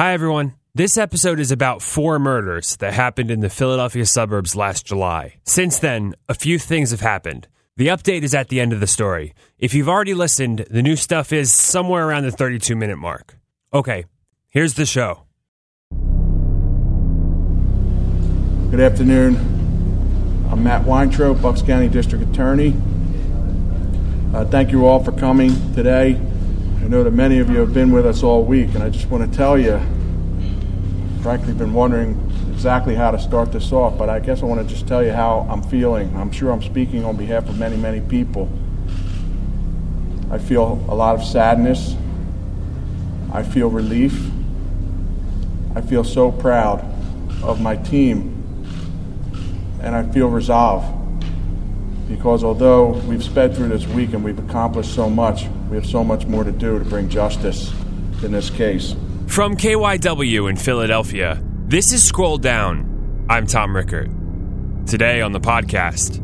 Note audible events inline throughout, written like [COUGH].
Hi, everyone. This episode is about four murders that happened in the Philadelphia suburbs last July. Since then, a few things have happened. The update is at the end of the story. If you've already listened, the new stuff is somewhere around the 32 minute mark. Okay, here's the show. Good afternoon. I'm Matt Weintraub, Bucks County District Attorney. Uh, thank you all for coming today. Know that many of you have been with us all week, and I just want to tell you, frankly, been wondering exactly how to start this off, but I guess I want to just tell you how I'm feeling. I'm sure I'm speaking on behalf of many, many people. I feel a lot of sadness. I feel relief. I feel so proud of my team, and I feel resolve because although we've sped through this week and we've accomplished so much, we have so much more to do to bring justice in this case. From KYW in Philadelphia, this is Scroll Down. I'm Tom Rickert. Today on the podcast,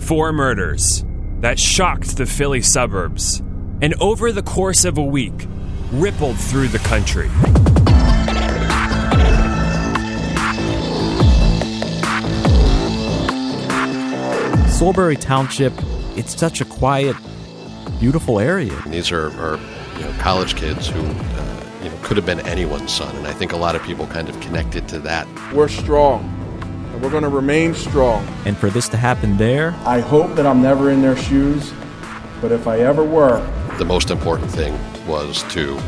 four murders that shocked the Philly suburbs and over the course of a week rippled through the country. Solebury Township, it's such a quiet, beautiful area. And These are, are you know, college kids who uh, you know, could have been anyone's son, and I think a lot of people kind of connected to that. We're strong, and we're going to remain strong. And for this to happen there, I hope that I'm never in their shoes, but if I ever were, The most important thing was to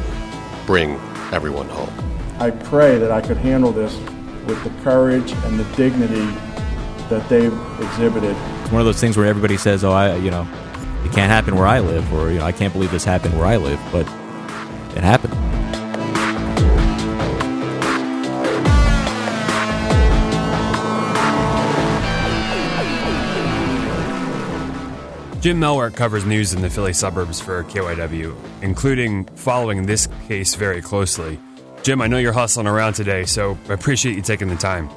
bring everyone home. I pray that I could handle this with the courage and the dignity that they've exhibited. it's one of those things where everybody says, "Oh, I, you know, it can't happen where I live," or you know, "I can't believe this happened where I live," but it happened. Jim Melwert covers news in the Philly suburbs for KYW, including following this case very closely. Jim, I know you're hustling around today, so I appreciate you taking the time.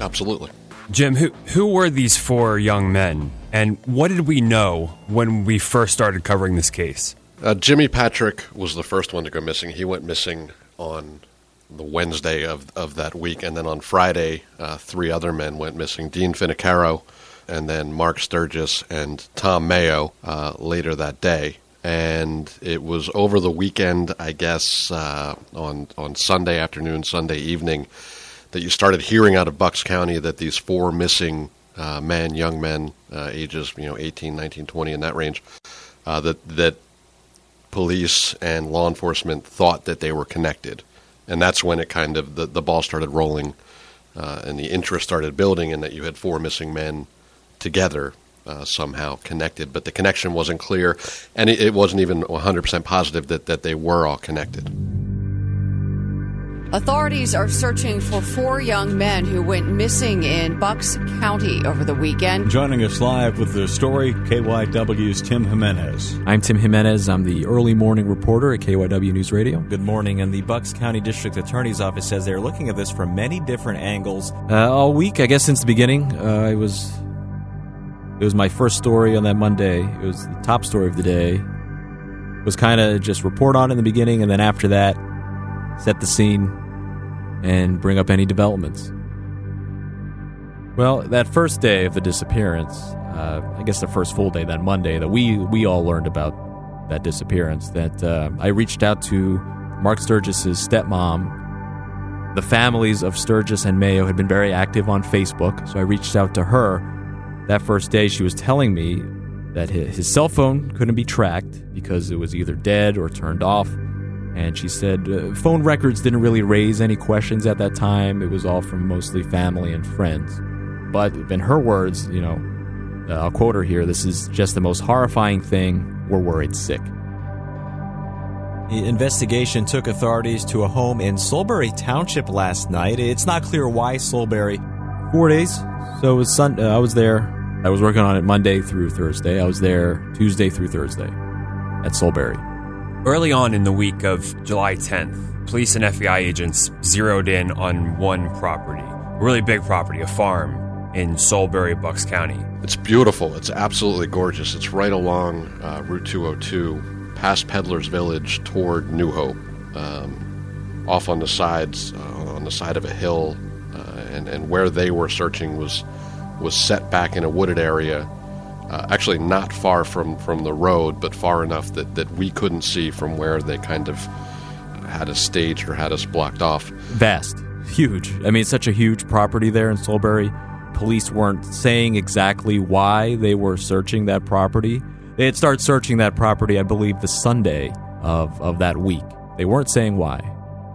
Absolutely. Jim, who who were these four young men, and what did we know when we first started covering this case? Uh, Jimmy Patrick was the first one to go missing. He went missing on the Wednesday of, of that week, and then on Friday, uh, three other men went missing: Dean Finocchiaro, and then Mark Sturgis and Tom Mayo uh, later that day. And it was over the weekend, I guess, uh, on on Sunday afternoon, Sunday evening, that you started hearing out of Bucks County that these four missing uh, men, young men, uh, ages you know 18, 19, 20 in that range, uh, that that police and law enforcement thought that they were connected, and that's when it kind of the, the ball started rolling, uh, and the interest started building, and that you had four missing men together uh, somehow connected, but the connection wasn't clear, and it, it wasn't even 100% positive that, that they were all connected. Authorities are searching for four young men who went missing in Bucks County over the weekend. Joining us live with the story, KYW's Tim Jimenez. I'm Tim Jimenez. I'm the early morning reporter at KYW News Radio. Good morning. And the Bucks County District Attorney's Office says they're looking at this from many different angles. Uh, all week, I guess, since the beginning, uh, I was. It was my first story on that Monday. It was the top story of the day. It was kind of just report on it in the beginning, and then after that, set the scene and bring up any developments. Well, that first day of the disappearance, uh, I guess the first full day, that Monday, that we we all learned about that disappearance. That uh, I reached out to Mark Sturgis's stepmom. The families of Sturgis and Mayo had been very active on Facebook, so I reached out to her. That first day, she was telling me that his, his cell phone couldn't be tracked because it was either dead or turned off. And she said uh, phone records didn't really raise any questions at that time. It was all from mostly family and friends. But in her words, you know, uh, I'll quote her here this is just the most horrifying thing. We're worried sick. The investigation took authorities to a home in Solebury Township last night. It's not clear why Solebury. Four days. So it was Sun. Uh, I was there. I was working on it Monday through Thursday. I was there Tuesday through Thursday at Solebury. Early on in the week of July 10th, police and FBI agents zeroed in on one property, a really big property, a farm in Solebury, Bucks County. It's beautiful. It's absolutely gorgeous. It's right along uh, Route 202, past Peddler's Village toward New Hope. Um, off on the sides, uh, on the side of a hill, uh, and and where they were searching was was set back in a wooded area, uh, actually not far from from the road, but far enough that that we couldn't see from where they kind of had us staged or had us blocked off. Vast, huge. I mean, such a huge property there in Solebury. Police weren't saying exactly why they were searching that property. They had started searching that property, I believe, the Sunday of, of that week. They weren't saying why.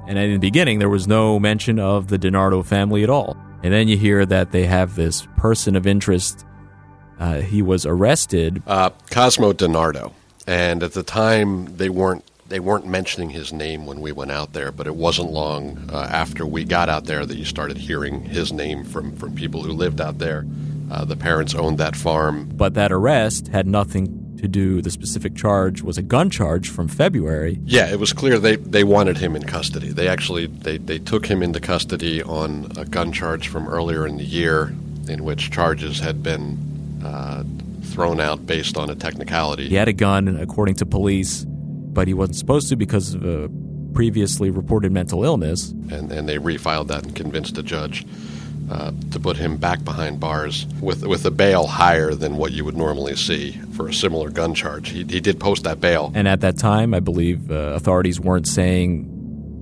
And in the beginning, there was no mention of the DiNardo family at all. And then you hear that they have this person of interest. Uh, he was arrested. Uh, Cosmo DiNardo. And at the time, they weren't they weren't mentioning his name when we went out there, but it wasn't long uh, after we got out there that you started hearing his name from, from people who lived out there. Uh, the parents owned that farm. But that arrest had nothing to do, the specific charge was a gun charge from February. Yeah, it was clear they, they wanted him in custody. They actually they, they took him into custody on a gun charge from earlier in the year in which charges had been uh, thrown out based on a technicality. He had a gun, according to police but he wasn't supposed to because of a previously reported mental illness. And, and they refiled that and convinced a judge uh, to put him back behind bars with with a bail higher than what you would normally see for a similar gun charge. He, he did post that bail. And at that time, I believe uh, authorities weren't saying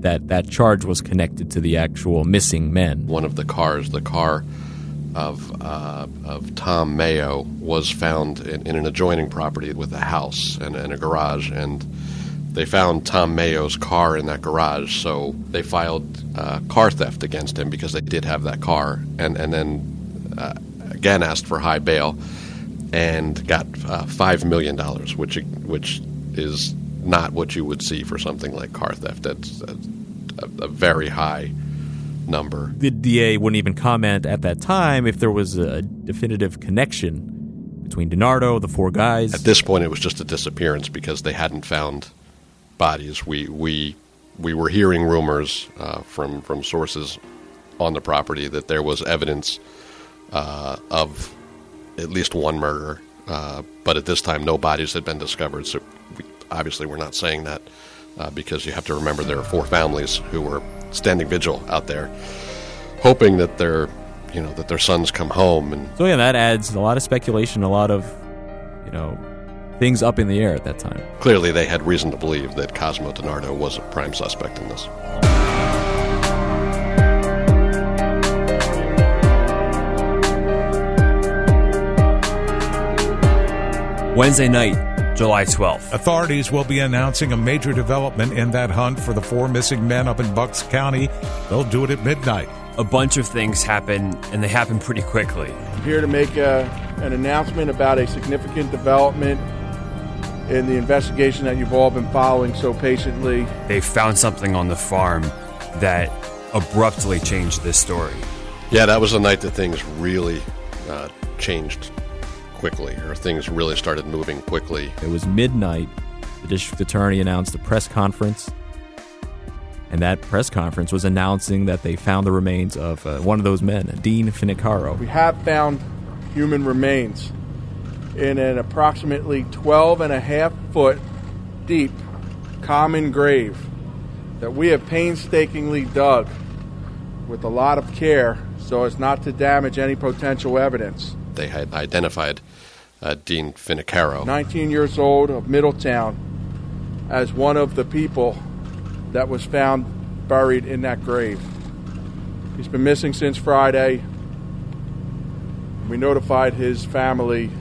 that that charge was connected to the actual missing men. One of the cars, the car of uh, of Tom Mayo, was found in, in, an adjoining property with a house and, and a garage and they found Tom Mayo's car in that garage, so they filed uh, car theft against him because they did have that car, and and then uh, again asked for high bail, and got uh, five million dollars, which which is not what you would see for something like car theft. That's a, a, a very high number. The DA wouldn't even comment at that time if there was a definitive connection between DiNardo, the four guys. At this point, it was just a disappearance because they hadn't found bodies. We we we were hearing rumors uh, from from sources on the property that there was evidence uh, of at least one murder, uh, but at this time no bodies had been discovered. So we, obviously we're not saying that uh, because you have to remember there are four families who were standing vigil out there, hoping that their you know that their sons come home. And so yeah, that adds a lot of speculation, a lot of you know things up in the air at that time. Clearly, they had reason to believe that Cosmo DiNardo was a prime suspect in this. Wednesday night, July 12th. Authorities will be announcing a major development in that hunt for the four missing men up in Bucks County. They'll do it at midnight. A bunch of things happen, and they happen pretty quickly. I'm here to make a, an announcement about a significant development in the investigation that you've all been following so patiently. They found something on the farm that abruptly changed this story. Yeah, that was the night that things really uh, changed quickly, or things really started moving quickly. It was midnight. The district attorney announced a press conference. And that press conference was announcing that they found the remains of uh, one of those men, Dean Finocchiaro. We have found human remains in an approximately 12 and a half foot deep common grave that we have painstakingly dug with a lot of care so as not to damage any potential evidence. They had identified uh, Dean Finocchiaro, 19 years old of Middletown, as one of the people that was found buried in that grave. He's been missing since Friday. We notified his family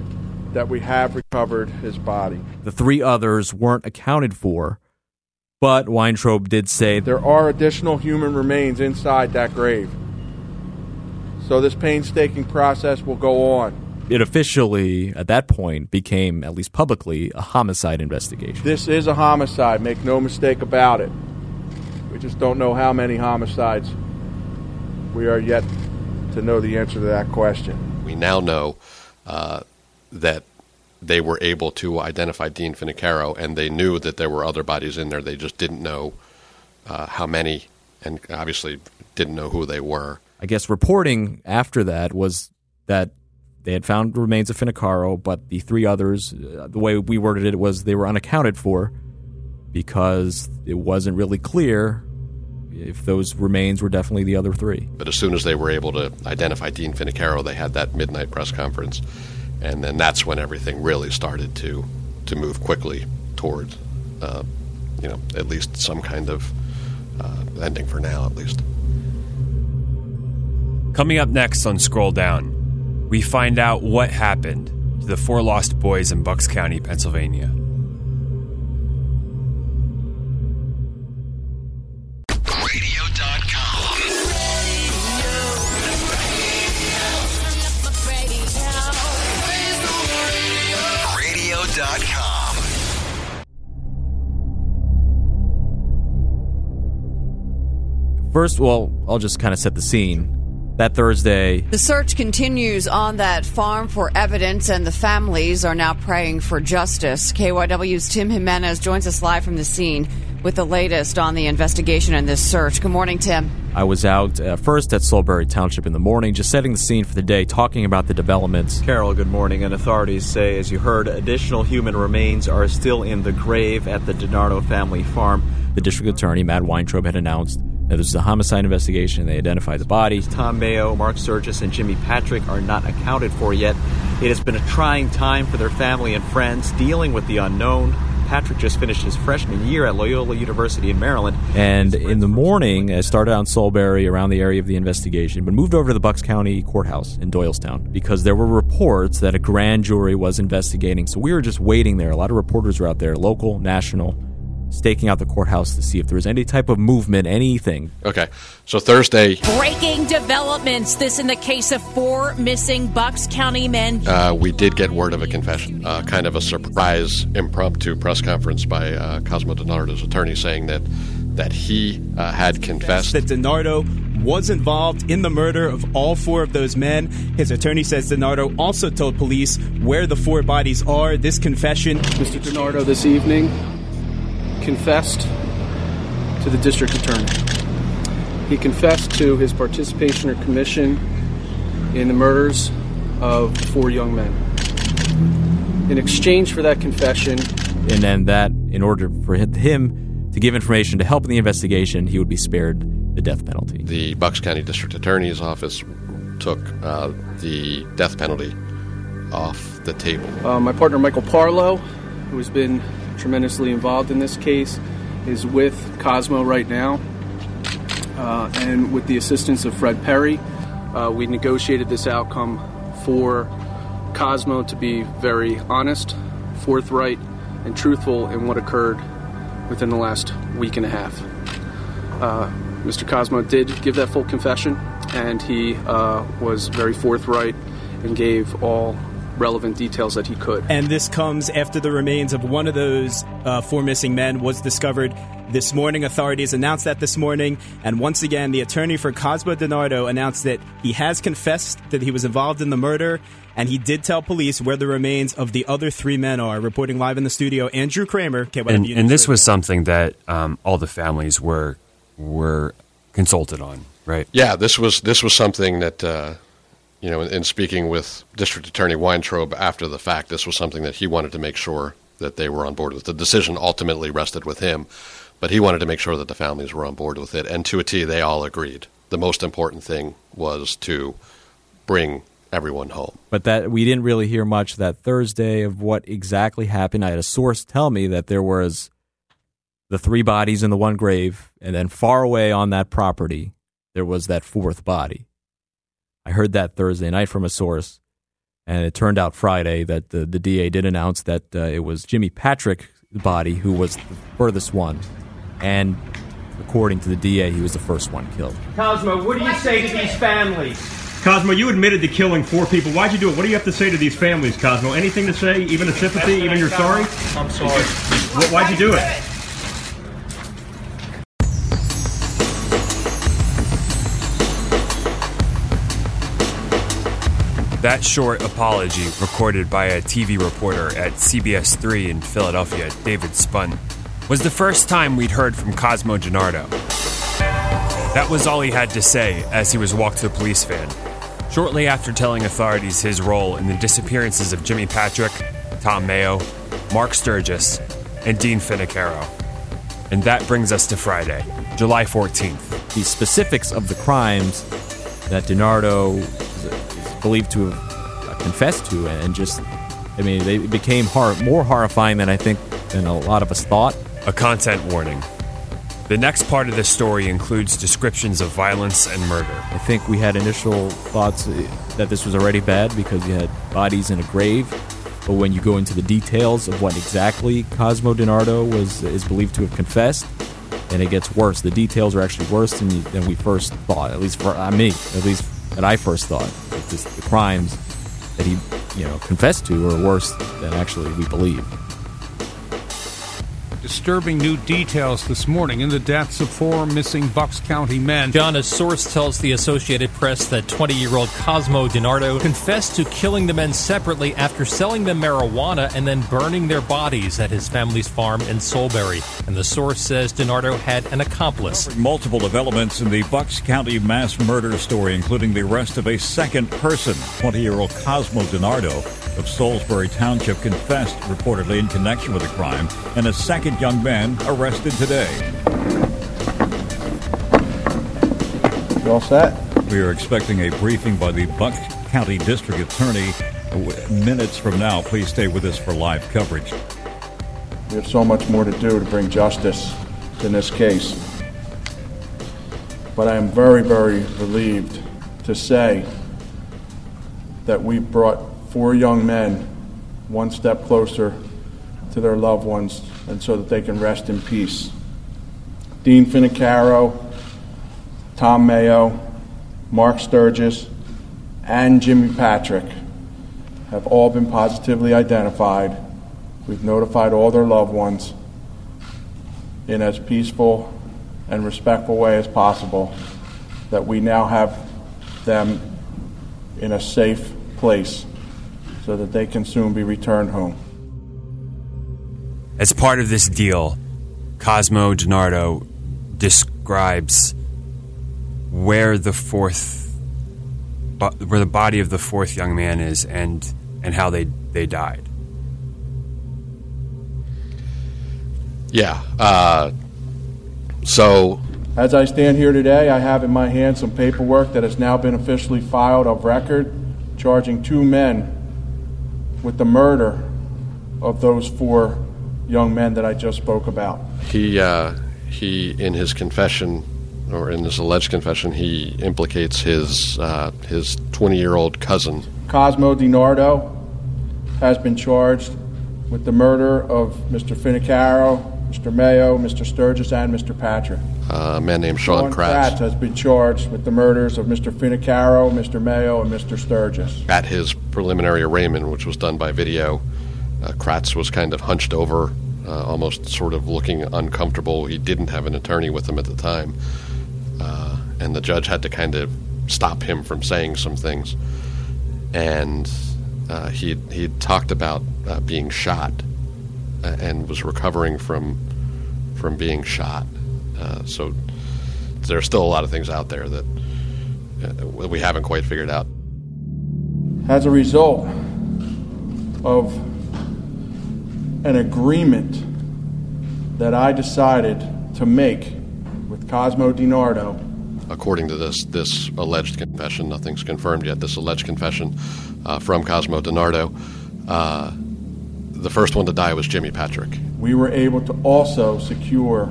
that we have recovered his body. The three others weren't accounted for, but Weintraub did say there are additional human remains inside that grave. So this painstaking process will go on. It officially, at that point, became, at least publicly, a homicide investigation. This is a homicide, make no mistake about it. We just don't know how many homicides. We are yet to know the answer to that question. We now know uh, that they were able to identify Dean Finocchiaro, and they knew that there were other bodies in there. They just didn't know uh, how many, and obviously didn't know who they were. I guess reporting after that was that they had found remains of Finocchiaro, but the three others, uh, the way we worded it was they were unaccounted for because it wasn't really clear if those remains were definitely the other three. But as soon as they were able to identify Dean Finocchiaro, they had that midnight press conference, and then that's when everything really started to to move quickly toward, uh, you know, at least some kind of uh, ending for now, at least. Coming up next on Scroll Down, we find out what happened to the four lost boys in Bucks County, Pennsylvania. First, well, I'll just kind of set the scene. That Thursday, The search continues on that farm for evidence, and the families are now praying for justice. KYW's Tim Jimenez joins us live from the scene with the latest on the investigation and this search. Good morning, Tim. I was out uh, first at Solebury Township in the morning, just setting the scene for the day, talking about the developments. Carol, good morning. And authorities say, as you heard, additional human remains are still in the grave at the DiNardo family farm. The district attorney, Matt Weintraub, had announced that this is a homicide investigation. They identify the body. Tom Mayo, Mark Sturgis, and Jimmy Patrick are not accounted for yet. It has been a trying time for their family and friends dealing with the unknown. Patrick just finished his freshman year at Loyola University in Maryland. And in the morning, I started on Solebury around the area of the investigation, but moved over to the Bucks County Courthouse in Doylestown because there were reports that a grand jury was investigating. So we were just waiting there. A lot of reporters were out there, local, national, staking out the courthouse to see if there was any type of movement, anything. Okay, so Thursday, Breaking developments. This in the case of four missing Bucks County men. uh, we did get word of a confession, uh, kind of a surprise impromptu press conference by uh, Cosmo DiNardo's attorney saying that that he uh, had confessed. that DiNardo was involved in the murder of all four of those men. His attorney says DiNardo also told police where the four bodies are. This confession. Mr. DiNardo this evening confessed to the district attorney. He confessed to his participation or commission in the murders of four young men. In exchange for that confession, And then that, in order for him to give information to help in the investigation, he would be spared the death penalty. The Bucks County District Attorney's Office took uh, the death penalty off the table. uh, my partner Michael Parlow, who has been tremendously involved in this case, is with Cosmo right now. Uh, and with the assistance of Fred Perri, uh, we negotiated this outcome for Cosmo to be very honest, forthright, and truthful in what occurred within the last week and a half. Uh, Mr. Cosmo did give that full confession, and he uh, was very forthright and gave all relevant details that he could. And this comes after the remains of one of those uh, four missing men was discovered this morning. Authorities announced that this morning. And once again, the attorney for Cosmo DiNardo announced that he has confessed that he was involved in the murder. And he did tell police where the remains of the other three men are. Reporting live in the studio, Andrew Kramer. KYW And, News and this was something that um, all the families were were consulted on, right? Yeah, this was this was something that uh, you know, in, in speaking with District Attorney Weintraub after the fact, this was something that he wanted to make sure that they were on board with. The decision ultimately rested with him, but he wanted to make sure that the families were on board with it, and to a T, they all agreed. The most important thing was to bring everyone home. But that we didn't really hear much that Thursday of what exactly happened. I had a source tell me that there was the three bodies in the one grave, and then far away on that property, there was that fourth body. I heard that Thursday night from a source, and it turned out Friday that the, the DA did announce that uh, it was Jimmy Patrick's body who was the furthest one, and according to the DA, he was the first one killed. Cosmo, what do you say to these families? Cosmo, you admitted to killing four people. Why'd you do it? What do you have to say to these families, Cosmo? Anything to say? Even a sympathy? Even you're sorry? I'm sorry. Why'd you do it? That short apology, recorded by a TV reporter at CBS 3 in Philadelphia, David Spunt, was the first time we'd heard from Cosmo DiNardo. That was all he had to say as he was walked to the police van. Shortly after telling authorities his role in the disappearances of Jimmy Patrick, Tom Mayo, Mark Sturgis, and Dean Finocchiaro. And that brings us to Friday, July 14th. The specifics of the crimes that DiNardo believed to have uh, confessed to, and just, I mean, they became hor- more horrifying than I think than a lot of us thought. A content warning. The next part of this story includes descriptions of violence and murder. I think we had initial thoughts uh, that this was already bad because you had bodies in a grave. But when you go into the details of what exactly Cosmo DiNardo was is believed to have confessed, and it gets worse. The details are actually worse than, you, than we first thought. At least for uh, me, at least that I first thought. That this, the crimes that he, you know, confessed to are worse than actually we believe. Disturbing new details this morning in the deaths of four missing Bucks County men. John, a source tells the Associated Press that 20 year old Cosmo DiNardo confessed to killing the men separately after selling them marijuana and then burning their bodies at his family's farm in Solebury. And the source says DiNardo had an accomplice. Multiple developments in the Bucks County mass murder story, including the arrest of a second person. 20 year old Cosmo DiNardo of Salisbury Township confessed reportedly in connection with the crime, and a second young man arrested today. You all set? We are expecting a briefing by the Bucks County District Attorney minutes from now. Please stay with us for live coverage. We have so much more to do to bring justice in this case. But I am very, very relieved to say that we brought four young men one step closer to their loved ones and so that they can rest in peace. Dean Finocchiaro, Tom Mayo, Mark Sturgis, and Jimmy Patrick have all been positively identified. We've notified all their loved ones in as peaceful and respectful way as possible that we now have them in a safe place so that they can soon be returned home. As part of this deal, Cosmo DiNardo describes where the fourth where the body of the fourth young man is and and how they they died. Yeah. Uh, so As I stand here today, I have in my hand some paperwork that has now been officially filed of record charging two men with the murder of those four young men that I just spoke about. he uh, he in his confession or in his alleged confession he implicates his uh, his 20 year old cousin Cosmo DiNardo has been charged with the murder of Mr. Finocchiaro, Mr. Mayo, Mr. Sturgis, and Mr. Patrick. Uh, a man named Sean, Sean Kratz, Kratz has been charged with the murders of Mr. Finocchiaro, Mr. Mayo, and Mr. Sturgis. at his preliminary arraignment, which was done by video. Uh, Kratz was kind of hunched over, uh, almost sort of looking uncomfortable. He didn't have an attorney with him at the time, uh, and the judge had to kind of stop him from saying some things. And uh, he he talked about uh, being shot and was recovering from from being shot. Uh, so are still a lot of things out there that uh, we haven't quite figured out. As a result of an agreement that I decided to make with Cosmo DiNardo, according to this this alleged confession, nothing's confirmed yet. This alleged confession uh, from Cosmo DiNardo. Uh, the first one to die was Jimmy Patrick. we were able to also secure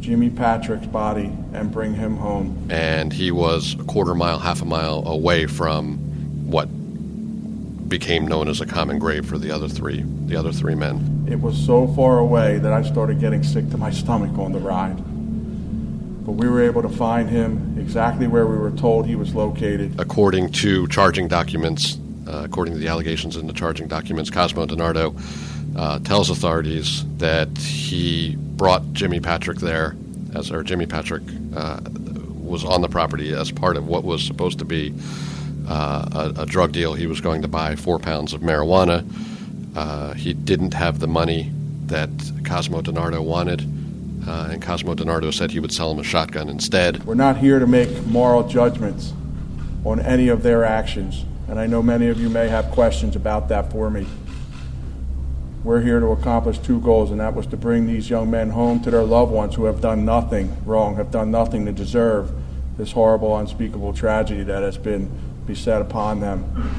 Jimmy Patrick's body and bring him home. and he was a quarter mile, half a mile away from what became known as a common grave for the other three, the other three men. It was so far away that I started getting sick to my stomach on the ride. But we were able to find him exactly where we were told he was located. According to charging documents, uh, according to the allegations in the charging documents, Cosmo DiNardo uh, tells authorities that he brought Jimmy Patrick there, as or Jimmy Patrick uh, was on the property as part of what was supposed to be uh, a, a drug deal. He was going to buy four pounds of marijuana. Uh, he didn't have the money that Cosmo DiNardo wanted, uh, and Cosmo DiNardo said he would sell him a shotgun instead. We're not here to make moral judgments on any of their actions, and I know many of you may have questions about that for me. We're here to accomplish two goals, and that was to bring these young men home to their loved ones who have done nothing wrong, have done nothing to deserve this horrible, unspeakable tragedy that has been beset upon them.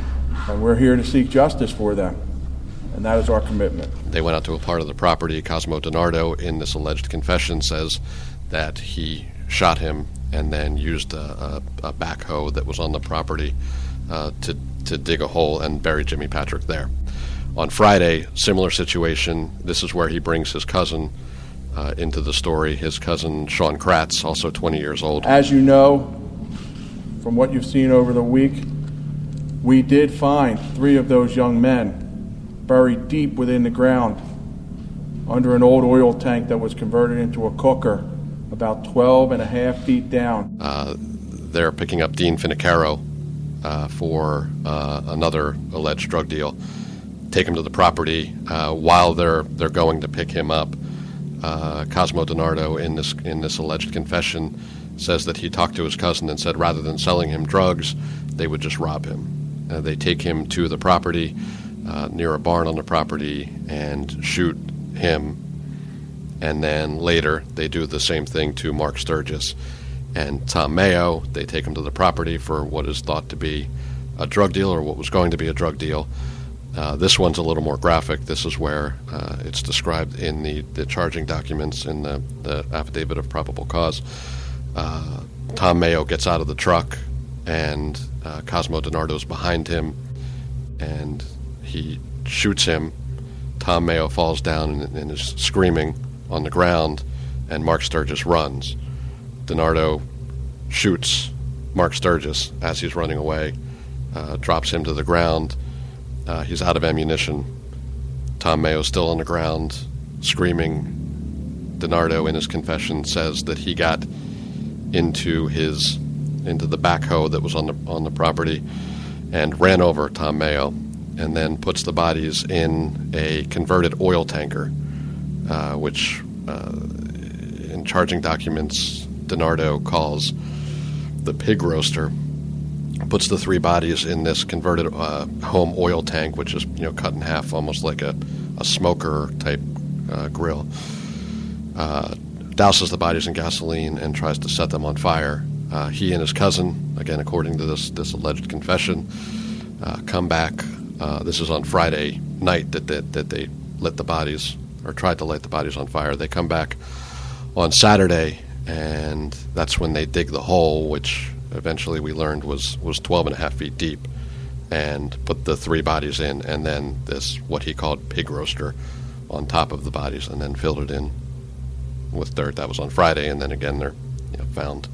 And we're here to seek justice for them, and that is our commitment. They went out to a part of the property. Cosmo DiNardo, in this alleged confession, says that he shot him and then used a, a, a backhoe that was on the property uh, to, to dig a hole and bury Jimmy Patrick there. On Friday, similar situation. This is where he brings his cousin uh, into the story. His cousin Sean Kratz, also 20 years old. As you know, from what you've seen over the week, we did find three of those young men buried deep within the ground under an old oil tank that was converted into a cooker about 12 and a half feet down. Uh, they're picking up Dean Finocchiaro uh, for uh, another alleged drug deal. Take him to the property. Uh, while they're they're going to pick him up, uh, Cosmo DiNardo in this in this alleged confession says that he talked to his cousin and said rather than selling him drugs, they would just rob him. Uh, they take him to the property near a barn on the property and shoot him and then later they do the same thing to Mark Sturgis and Tom Mayo. They take him to the property for what is thought to be a drug deal or what was going to be a drug deal. Uh, this one's a little more graphic. This is where uh, it's described in the, the charging documents in the, the affidavit of probable cause. Uh, Tom Mayo gets out of the truck, and uh, Cosmo DiNardo's behind him, and he shoots him. Tom Mayo falls down and, and is screaming on the ground, and Mark Sturgis runs. DiNardo shoots Mark Sturgis as he's running away, uh, drops him to the ground. Uh, he's out of ammunition. Tom Mayo still on the ground, screaming. DiNardo, in his confession, says that he got into his into the backhoe that was on the on the property and ran over Tom Mayo, and then puts the bodies in a converted oil tanker uh, which uh, in charging documents DiNardo calls the pig roaster, puts the three bodies in this converted uh, home oil tank, which is you know cut in half, almost like a, a smoker type uh, grill. Uh, douses the bodies in gasoline and tries to set them on fire. he and his cousin, again according to this this alleged confession, come back. this is on Friday night that, that, that they lit the bodies or tried to light the bodies on fire. They come back on Saturday, and that's when they dig the hole, which eventually we learned was, was 12 and a half feet deep, and put the three bodies in, and then this, what he called pig roaster, on top of the bodies, and then filled it in with dirt. That was on Friday, and then again they're you know, found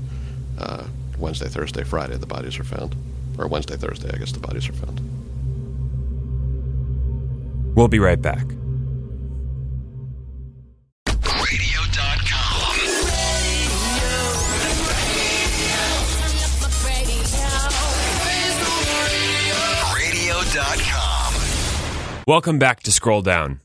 uh, Wednesday, Thursday, Friday. The bodies are found, or Wednesday, Thursday, I guess the bodies are found. We'll be right back. Welcome back to Scroll Down.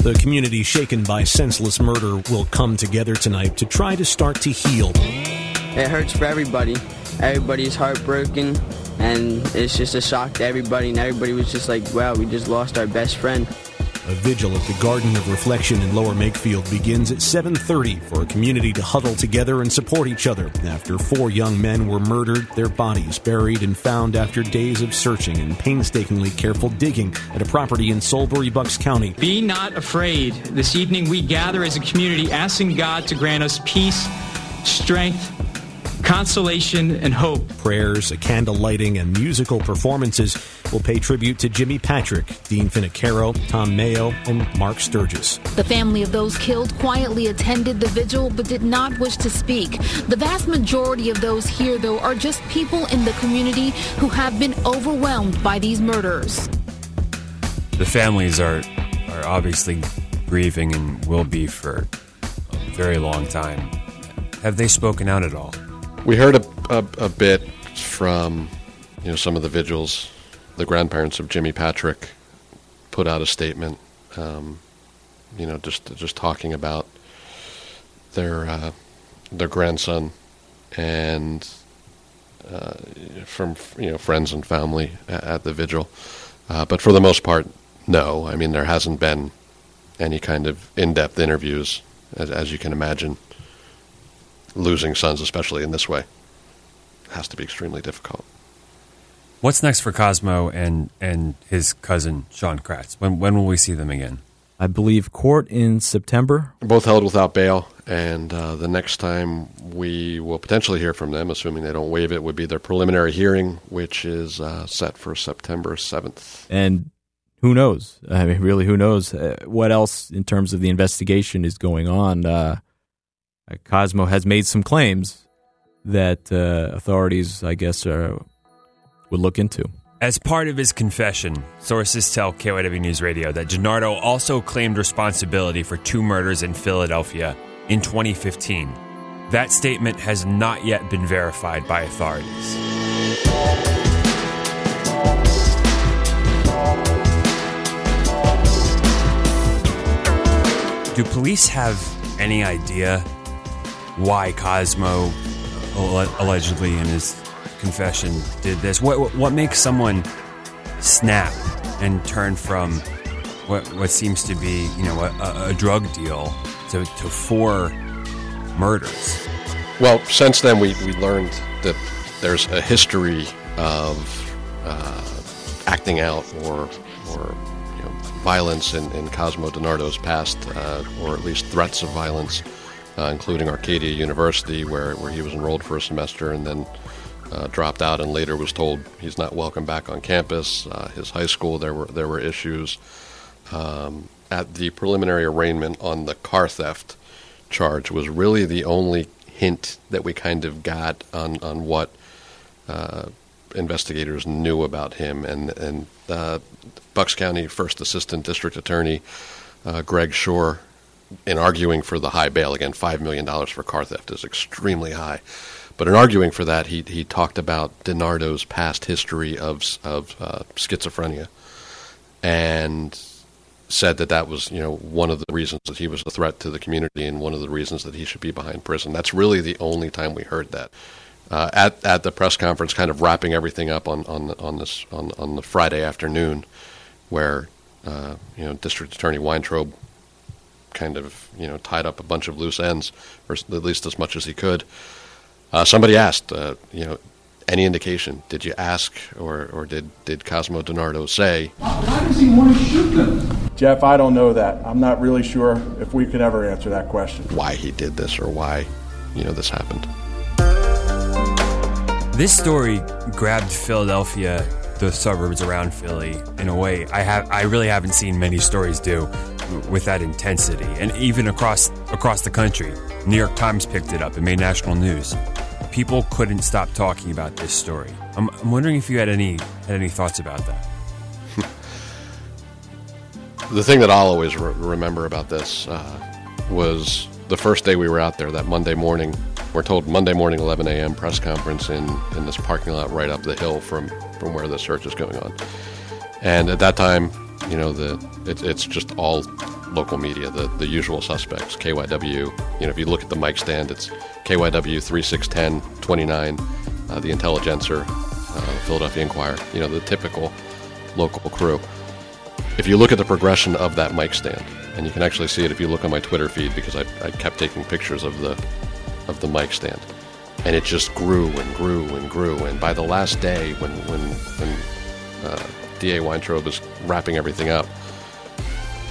The community shaken by senseless murder will come together tonight to try to start to heal. It hurts for everybody. Everybody's heartbroken, and it's just a shock to everybody. And everybody was just like, wow, we just lost our best friend. A vigil at the Garden of Reflection in Lower Makefield begins at 7:30 for a community to huddle together and support each other after four young men were murdered, their bodies buried and found after days of searching and painstakingly careful digging at a property in Solebury, Bucks County. Be not afraid. This evening we gather as a community asking God to grant us peace, strength, consolation, and hope. Prayers, a candle lighting, and musical performances will pay tribute to Jimmy Patrick, Dean Finocchiaro, Tom Mayo, and Mark Sturgis. The family of those killed quietly attended the vigil but did not wish to speak. The vast majority of those here, though, are just people in the community who have been overwhelmed by these murders. The families are are obviously grieving and will be for a very long time. Have they spoken out at all? We heard a, a, a bit from you know some of the vigils. The grandparents of Jimmy Patrick put out a statement, um, you know, just just talking about their uh, their grandson and uh, from you know friends and family at, at the vigil. Uh, but for the most part, no. I mean, there hasn't been any kind of in-depth interviews, as, as you can imagine. Losing sons, especially in this way, has to be extremely difficult. What's next for Cosmo and and his cousin Sean Kratz? When when will we see them again? I believe court in September. Both held without bail, and uh, the next time we will potentially hear from them, assuming they don't waive it, would be their preliminary hearing, which is uh, set for September 7th. And who knows? I mean, really, who knows uh, what else in terms of the investigation is going on? Uh, Cosmo has made some claims that uh, authorities, I guess, uh, would look into. As part of his confession, sources tell KYW News Radio that DiNardo also claimed responsibility for two murders in Philadelphia in 2015. That statement has not yet been verified by authorities. Do police have any idea why Cosmo allegedly in his confession did this? What what makes someone snap and turn from what what seems to be you know a, a drug deal to, to four murders? Well, since then we we learned that there's a history of uh, acting out or or violence in, in Cosmo DiNardo's past, uh, or at least threats of violence. Uh, including Arcadia University, where, where he was enrolled for a semester and then uh, dropped out and later was told he's not welcome back on campus. Uh, his high school, there were there were issues. Um, at the preliminary arraignment on the car theft charge was really the only hint that we kind of got on on what uh, investigators knew about him. And and uh, Bucks County First Assistant District Attorney uh, Gregg Shore, in arguing for the high bail again, five million dollars for car theft is extremely high. But in arguing for that, he he talked about DiNardo's past history of of uh, schizophrenia, and said that that was you know one of the reasons that he was a threat to the community and one of the reasons that he should be behind prison. That's really the only time we heard that. Uh, at at the press conference, kind of wrapping everything up on on on this on on the Friday afternoon, where uh, you know District Attorney Weintraub kind of you know tied up a bunch of loose ends, or at least as much as he could. Uh, somebody asked, uh, you know, any indication? Did you ask, or, or did, did Cosmo DiNardo say? Why does he want to shoot them? Jeff, I don't know that. I'm not really sure if we could ever answer that question. Why he did this, or why, you know, this happened. This story grabbed Philadelphia, the suburbs around Philly, in a way I have I really haven't seen many stories do with that intensity, and even across across the country. New York Times picked it up and made national news. People couldn't stop talking about this story. I'm, I'm wondering if you had any had any thoughts about that. [LAUGHS] the thing that I'll always re- remember about this uh, was the first day we were out there, that Monday morning. We're told Monday morning, 11 a.m. press conference in, in this parking lot right up the hill from, from where the search is going on. And at that time, you know, the it, it's just all local media, the, the usual suspects, KYW. You know, if you look at the mic stand, it's KYW 3610, 29, uh, the Intelligencer, uh, Philadelphia Inquirer, you know, the typical local crew. If you look at the progression of that mic stand, and you can actually see it if you look on my Twitter feed because I, I kept taking pictures of the of the mic stand, and it just grew and grew and grew. And by the last day, when when when uh, DA Weintraub is wrapping everything up,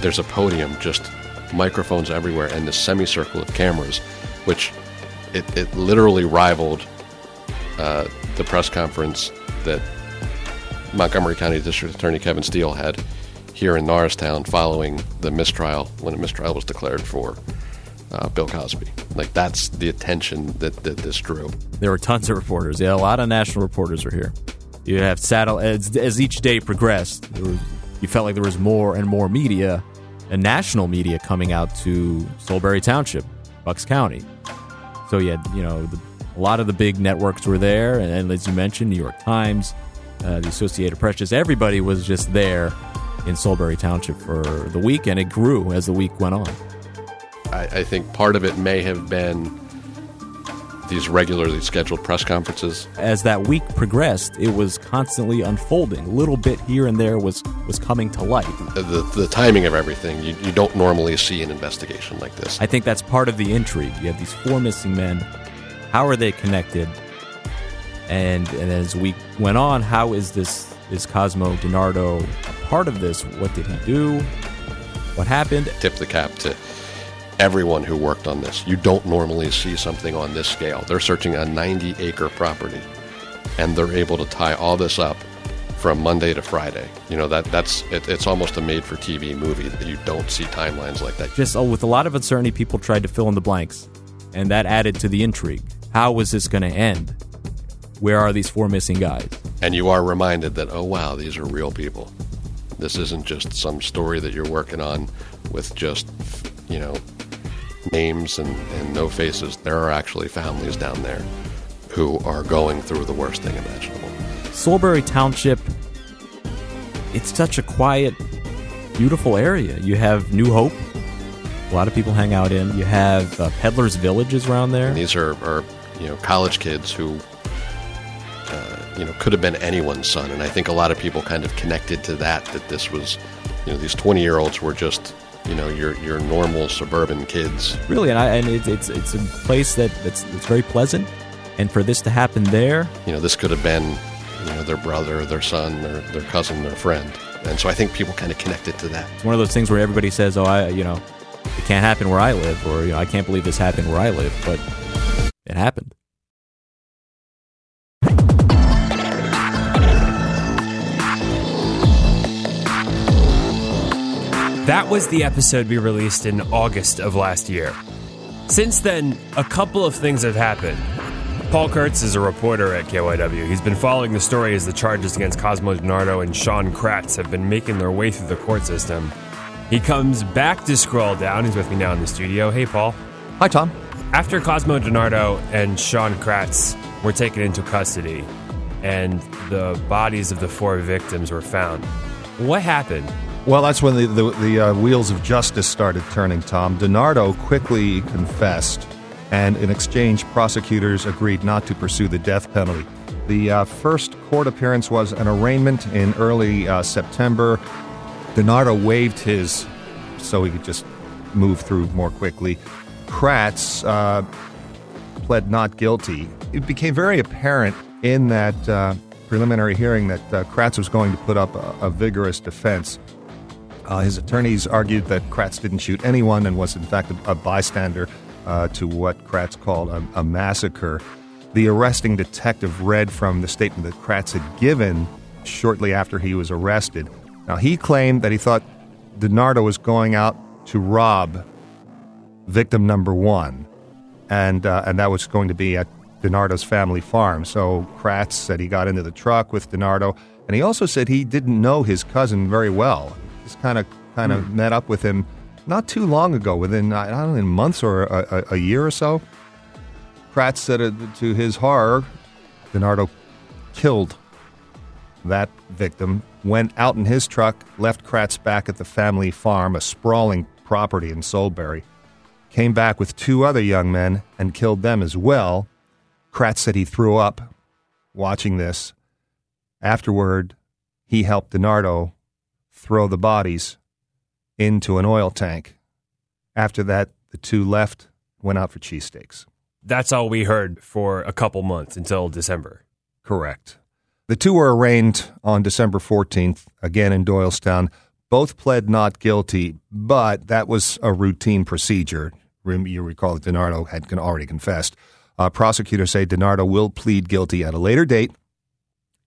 there's a podium, just microphones everywhere, and this semicircle of cameras, which it, it literally rivaled uh, the press conference that Montgomery County District Attorney Kevin Steele had here in Norristown following the mistrial, when a mistrial was declared for uh, Bill Cosby. Like, that's the attention that, that this drew. There were tons of reporters. Yeah, a lot of national reporters were here. You have saddle as, as each day progressed. Was, you felt like there was more and more media and national media coming out to Solebury Township, Bucks County. So you had, you know, the, a lot of the big networks were there, and, and as you mentioned, New York Times, uh, the Associated Press, just everybody was just there in Solebury Township for the week, and it grew as the week went on. I, I think part of it may have been these regularly scheduled press conferences. As that week progressed, it was constantly unfolding. A little bit here and there was, was coming to light. The, the, timing of everything, you, you don't normally see an investigation like this. I think that's part of the intrigue. You have these four missing men. How are they connected? And, and as we went on, how is this is Cosmo DiNardo a part of this? What did he do? What happened? Tip the cap to everyone who worked on this. You don't normally see something on this scale. They're searching a 90 acre property and they're able to tie all this up from Monday to Friday. You know that that's it, it's almost a made for TV movie that you don't see timelines like that. Just oh, with a lot of uncertainty, people tried to fill in the blanks, and that added to the intrigue. How was this going to end? Where are these four missing guys? And you are reminded that oh wow, these are real people. This isn't just some story that you're working on with just you know names and, and no faces. There are actually families down there who are going through the worst thing imaginable. Solebury Township, it's such a quiet, beautiful area. You have New Hope, a lot of people hang out in. You have uh, Peddlers Villages around there. And these are, are, you know, college kids who, uh, you know, could have been anyone's son. And I think a lot of people kind of connected to that, that this was, you know, these 20 year olds were just you know your your normal suburban kids. Really, and, I, and it, it's it's a place that that's, that's very pleasant, and for this to happen there, you know, this could have been you know their brother, their son, their their cousin, their friend, and so I think people kind of connected to that. It's one of those things where everybody says, "Oh, I you know, it can't happen where I live," or you know, "I can't believe this happened where I live," but it happened. That was the episode we released in August of last year. Since then, a couple of things have happened. Paul Kurtz is a reporter at KYW. He's been following the story as the charges against Cosmo DiNardo and Sean Kratz have been making their way through the court system. He comes back to scroll down. He's with me now in the studio. Hey, Paul. Hi, Tom. After Cosmo DiNardo and Sean Kratz were taken into custody and the bodies of the four victims were found, what happened? Well, that's when the, the, the uh, wheels of justice started turning, Tom. DiNardo quickly confessed, and in exchange, prosecutors agreed not to pursue the death penalty. The uh, first court appearance was an arraignment in early uh, September. DiNardo waived his so he could just move through more quickly. Kratz uh, pled not guilty. It became very apparent in that uh, preliminary hearing that uh, Kratz was going to put up a, a vigorous defense. Uh, his attorneys argued that Kratz didn't shoot anyone and was, in fact, a, a bystander uh, to what Kratz called a, a, massacre. The arresting detective read from the statement that Kratz had given shortly after he was arrested. Now, he claimed that he thought DiNardo was going out to rob victim number one, and, uh, and that was going to be at DiNardo's family farm. So Kratz said he got into the truck with DiNardo, and he also said he didn't know his cousin very well just kind of kind of mm. met up with him not too long ago, within I don't know, in months or a, a, a year or so. Kratz said it, to his horror, DiNardo killed that victim, went out in his truck, left Kratz back at the family farm, a sprawling property in Solebury, came back with two other young men and killed them as well. Kratz said he threw up watching this. Afterward, he helped DiNardo throw the bodies into an oil tank. After that, the two left, went out for cheesesteaks. That's all we heard for a couple months until December. Correct. The two were arraigned on December 14th, again in Doylestown. Both pled not guilty, but that was a routine procedure. You recall that DiNardo had already confessed. Uh, prosecutors say DiNardo will plead guilty at a later date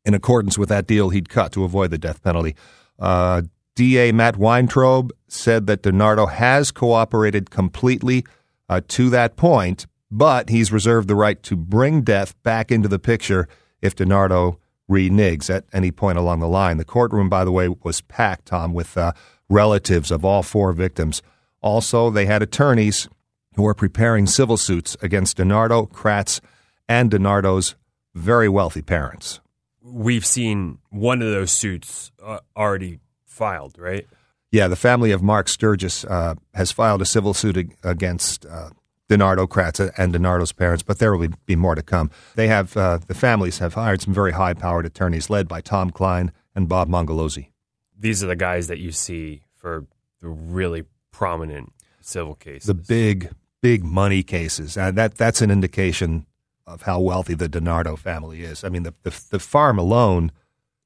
in accordance with that deal he'd cut to avoid the death penalty. Uh, DA Matt Weintraub said that DiNardo has cooperated completely uh, to that point, but he's reserved the right to bring death back into the picture if DiNardo reneges at any point along the line. The courtroom, by the way, was packed, Tom, with uh, relatives of all four victims. Also, they had attorneys who were preparing civil suits against DiNardo, Kratz, and DiNardo's very wealthy parents we've seen one of those suits uh, already filed, right? Yeah, the family of Mark Sturgis uh, has filed a civil suit against uh, DiNardo Kratz and DiNardo's parents, but there will be more to come. They have uh, the families have hired some very high-powered attorneys, led by Tom Kline and Bob Mongeluzzi. These are the guys that you see for the really prominent civil cases. The big, big money cases. Uh, that that's an indication of how wealthy the DiNardo family is. I mean, the the, the farm alone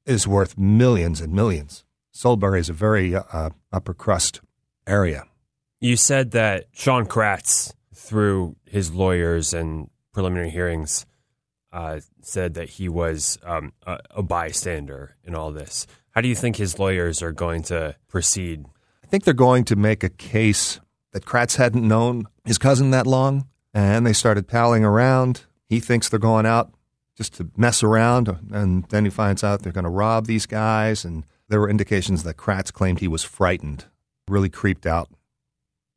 is worth millions and millions. Solebury is a very uh, upper crust area. You said that Sean Kratz, through his lawyers and preliminary hearings, uh, said that he was um, a, a bystander in all this. How do you think his lawyers are going to proceed? I think they're going to make a case that Kratz hadn't known his cousin that long, and they started palling around. He thinks they're going out just to mess around, and then he finds out they're going to rob these guys. And there were indications that Kratz claimed he was frightened, really creeped out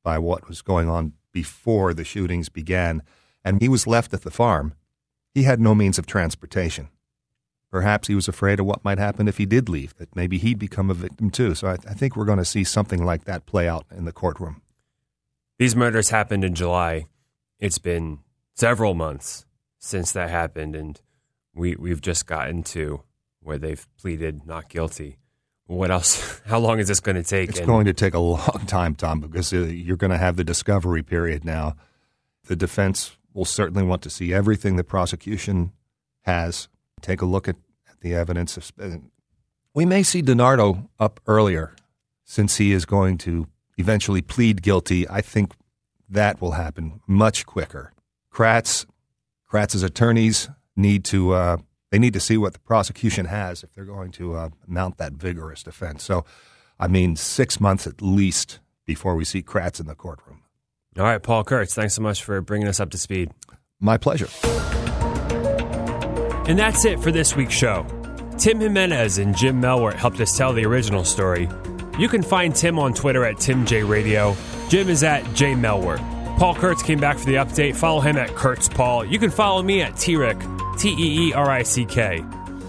by what was going on before the shootings began, and he was left at the farm. He had no means of transportation. Perhaps he was afraid of what might happen if he did leave, that maybe he'd become a victim too. So I, I think we're going to see something like that play out in the courtroom. These murders happened in July. It's been several months since that happened, and we we've just gotten to where they've pleaded not guilty. What else? [LAUGHS] How long is this going to take? It's And going to take a [LAUGHS] long time, Tom, because uh, you're going to have the discovery period now. The defense will certainly want to see everything the prosecution has. Take a look at, at the evidence. Of, we may see DiNardo up earlier since he is going to eventually plead guilty. I think that will happen much quicker. Kratz, Kratz's attorneys need to uh, they need to see what the prosecution has if they're going to uh, mount that vigorous defense. So, I mean, six months at least before we see Kratz in the courtroom. All right, Paul Kurtz, thanks so much for bringing us up to speed. My pleasure. And that's it for this week's show. Tim Jimenez and Jim Melwert helped us tell the original story. You can find Tim on Twitter at TimJRadio. Jim is at JMelwert. Paul Kurtz came back for the update. Follow him at Kurtz Paul. You can follow me at T-Rick, T E E R I C K.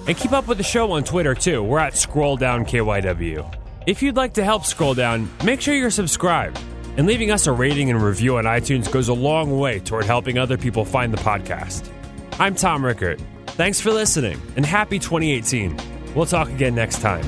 And keep up with the show on Twitter too. We're at Scroll Down KYW. If you'd like to help Scroll Down, make sure you're subscribed. And leaving us a rating and review on iTunes goes a long way toward helping other people find the podcast. I'm Tom Rickert. Thanks for listening and happy 2018. We'll talk again next time.